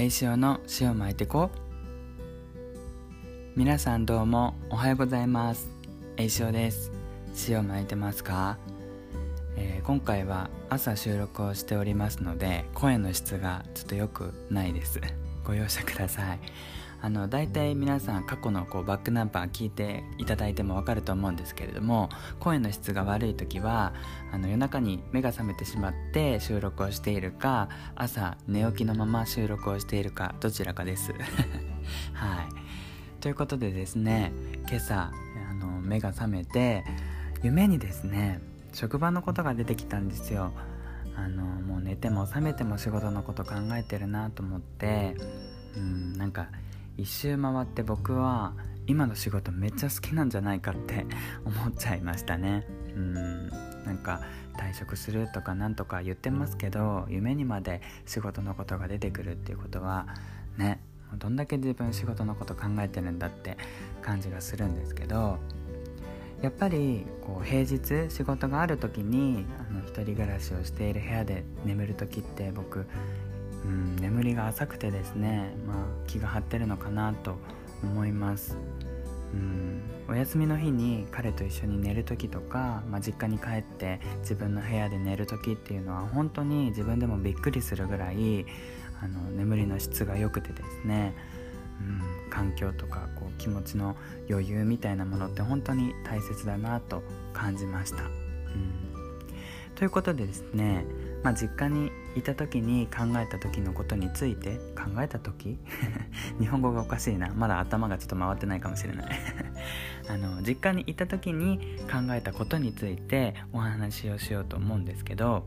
栄潮の塩巻いてこ皆さんどうもおはようございます。栄潮です。塩巻いてますか、えー、今回は朝収録をしておりますので声の質がちょっと良くないです。ご容赦ください。あの大体皆さん過去のこうバックナンバー聞いていただいても分かると思うんですけれども声の質が悪い時はあの夜中に目が覚めてしまって収録をしているか朝寝起きのまま収録をしているかどちらかです。はい。ということでですね今朝あの目が覚めて夢にですね職場のことが出てきたんですよ。あのもう寝ても覚めても仕事のこと考えてるなと思ってうんなんか一周回って僕は今の仕事めっちゃ好きなんじゃないかって 思っちゃいましたね。うん。なんか退職するとかなんとか言ってますけど夢にまで仕事のことが出てくるっていうことはねどんだけ自分仕事のこと考えてるんだって感じがするんですけどやっぱりこう平日仕事がある時にあの一人暮らしをしている部屋で眠る時って僕うん、眠りが浅くてですね、まあ、気が張ってるのかなと思います。うんお休みの日に彼と一緒に寝る時とか、まあ、実家に帰って自分の部屋で寝る時っていうのは本当に自分でもびっくりするぐらいあの眠りの質が良くてですね、うん、環境とかこう気持ちの余裕みたいなものって本当に大切だなと感じました。うん、ということでですねまあ、実家にいた時に考えた時のことについて考えた時 日本語がおかしいな。まだ頭がちょっと回ってないかもしれない。あの実家にいた時に考えたことについてお話をしようと思うんですけど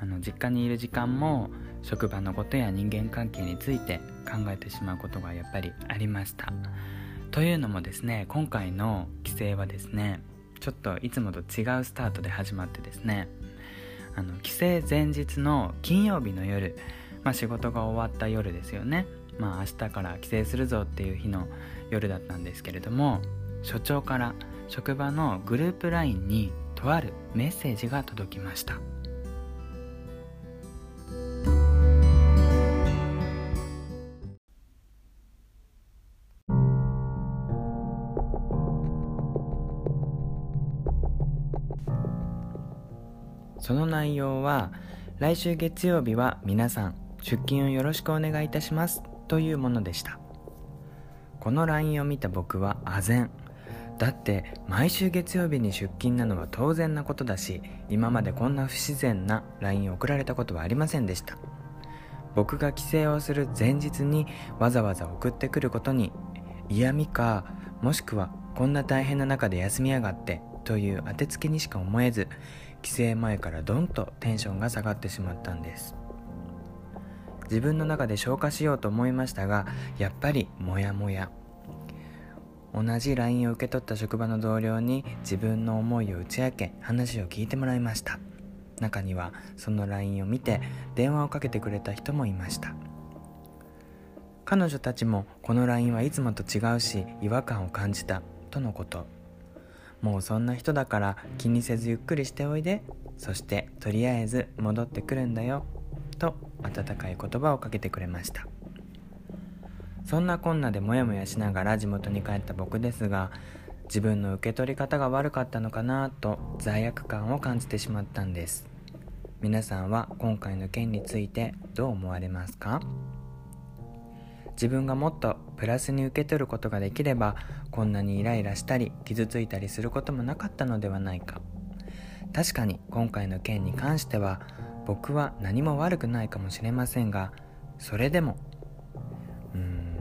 あの実家にいる時間も職場のことや人間関係について考えてしまうことがやっぱりありました。というのもですね今回の帰省はですねちょっといつもと違うスタートで始まってですねあの帰省前日の金曜日の夜、まあ、仕事が終わった夜ですよね。まあ明日から帰省するぞっていう日の夜だったんですけれども所長から職場のグループ LINE にとあるメッセージが届きました。その内容は来週月曜日は皆さん出勤をよろしくお願いいたしますというものでした。この LINE を見た僕は唖然だって毎週月曜日に出勤なのは当然なことだし今までこんな不自然な LINE を送られたことはありませんでした。僕が帰省をする前日にわざわざ送ってくることに嫌味かもしくはこんな大変な中で休みやがってという当てつけにしか思えず帰省前からドンとテンションが下がってしまったんです。自分の中で消化しようと思いましたがやっぱりモヤモヤ。同じ LINE を受け取った職場の同僚に自分の思いを打ち明け話を聞いてもらいました。中にはその LINE を見て電話をかけてくれた人もいました。彼女たちもこの LINE はいつもと違うし違和感を感じたとのこと。もうそんな人だから気にせずゆっくりしておいで。そしてとりあえず戻ってくるんだよ。と温かい言葉をかけてくれました。そんなこんなでモヤモヤしながら地元に帰った僕ですが自分の受け取り方が悪かったのかなと罪悪感を感じてしまったんです。皆さんは今回の件についてどう思われますか？自分がもっとプラスに受け取ることができればこんなにイライラしたり傷ついたりすることもなかったのではないか。確かに今回の件に関しては僕は何も悪くないかもしれませんがそれでもうーん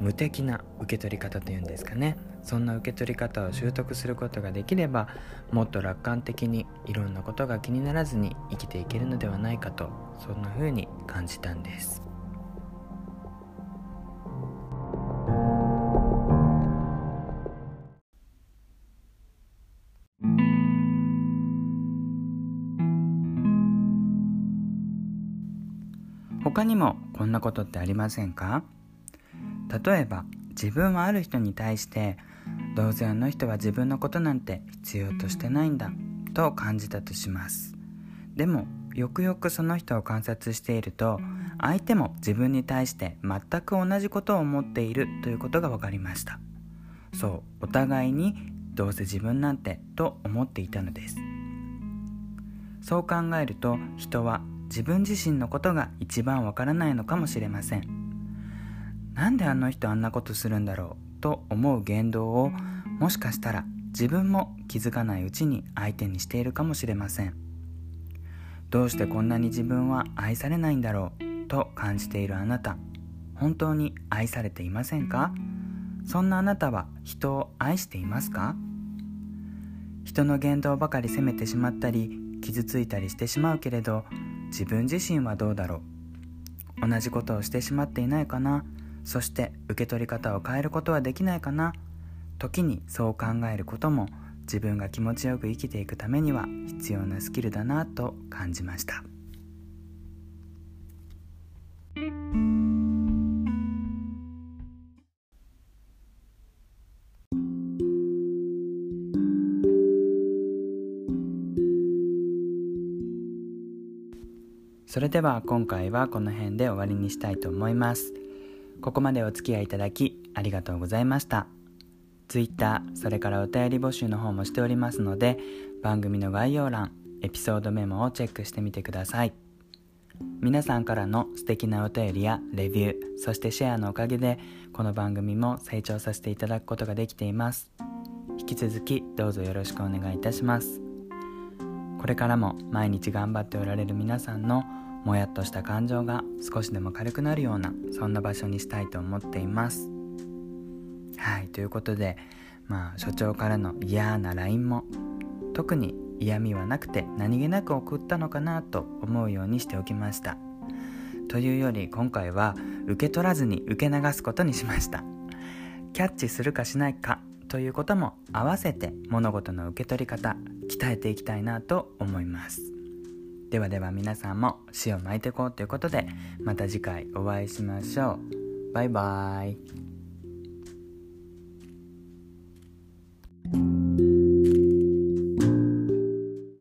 無敵な受け取り方というんですかね。そんな受け取り方を習得することができればもっと楽観的にいろんなことが気にならずに生きていけるのではないかとそんな風に感じたんです。他にもこんなことってありませんか？例えば自分はある人に対してどうせあの人は自分のことなんて必要としてないんだと感じたとします。でもよくよくその人を観察していると相手も自分に対して全く同じことを思っているということが分かりました。そうお互いにどうせ自分なんてと思っていたのです。そう考えると人は自分自身のことが一番わからないのかもしれません。なんであの人あんなことするんだろうと思う言動をもしかしたら自分も気づかないうちに相手にしているかもしれません。どうしてこんなに自分は愛されないんだろうと感じているあなた。本当に愛されていませんか？そんなあなたは人を愛していますか？人の言動ばかり責めてしまったり傷ついたりしてしまうけれど自分自身はどうだろう。同じことをしてしまっていないかな。そして受け取り方を変えることはできないかな。時にそう考えることも自分が気持ちよく生きていくためには必要なスキルだなと感じました。それでは今回はこの辺で終わりにしたいと思います。ここまでお付き合いいただきありがとうございました。Twitter それからお便り募集の方もしておりますので番組の概要欄エピソードメモをチェックしてみてください。皆さんからの素敵なお便りやレビューそしてシェアのおかげでこの番組も成長させていただくことができています。引き続きどうぞよろしくお願いいたします。これからも毎日頑張っておられる皆さんのもやっとした感情が少しでも軽くなるようなそんな場所にしたいと思っています。はいということでまあ所長からの嫌な LINE も特に嫌味はなくて何気なく送ったのかなと思うようにしておきました。というより今回は受け取らずに受け流すことにしました。キャッチするかしないかということも合わせて物事の受け取り方鍛えていきたいなと思います。ではでは皆さんも死を巻いていこうということでまた次回お会いしましょう。バイバーイ。